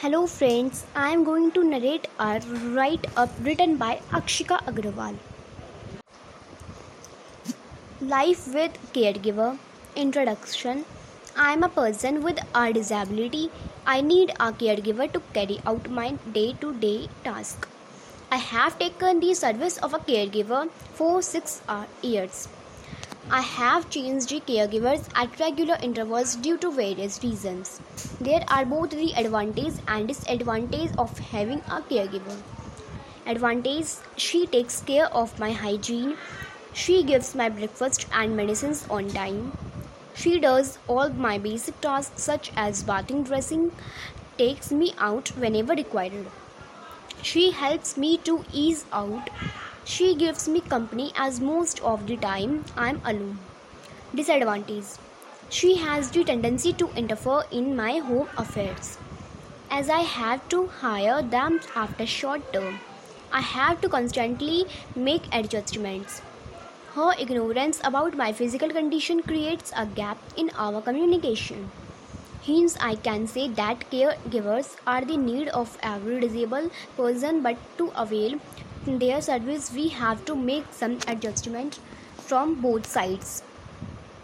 Hello friends, I am going to narrate a write up written by Akshika Agrawal. Life with Caregiver Introduction I am a person with a disability. I need a caregiver to carry out my day to day task. I have taken the service of a caregiver for 6 uh, years. I have changed caregivers at regular intervals due to various reasons. There are both the advantage and disadvantage of having a caregiver. Advantage She takes care of my hygiene. She gives my breakfast and medicines on time. She does all my basic tasks such as bathing, dressing, takes me out whenever required. She helps me to ease out she gives me company as most of the time I am alone. Disadvantage She has the tendency to interfere in my home affairs. As I have to hire them after short term, I have to constantly make adjustments. Her ignorance about my physical condition creates a gap in our communication. Hence, I can say that caregivers are the need of every disabled person, but to avail their service we have to make some adjustment from both sides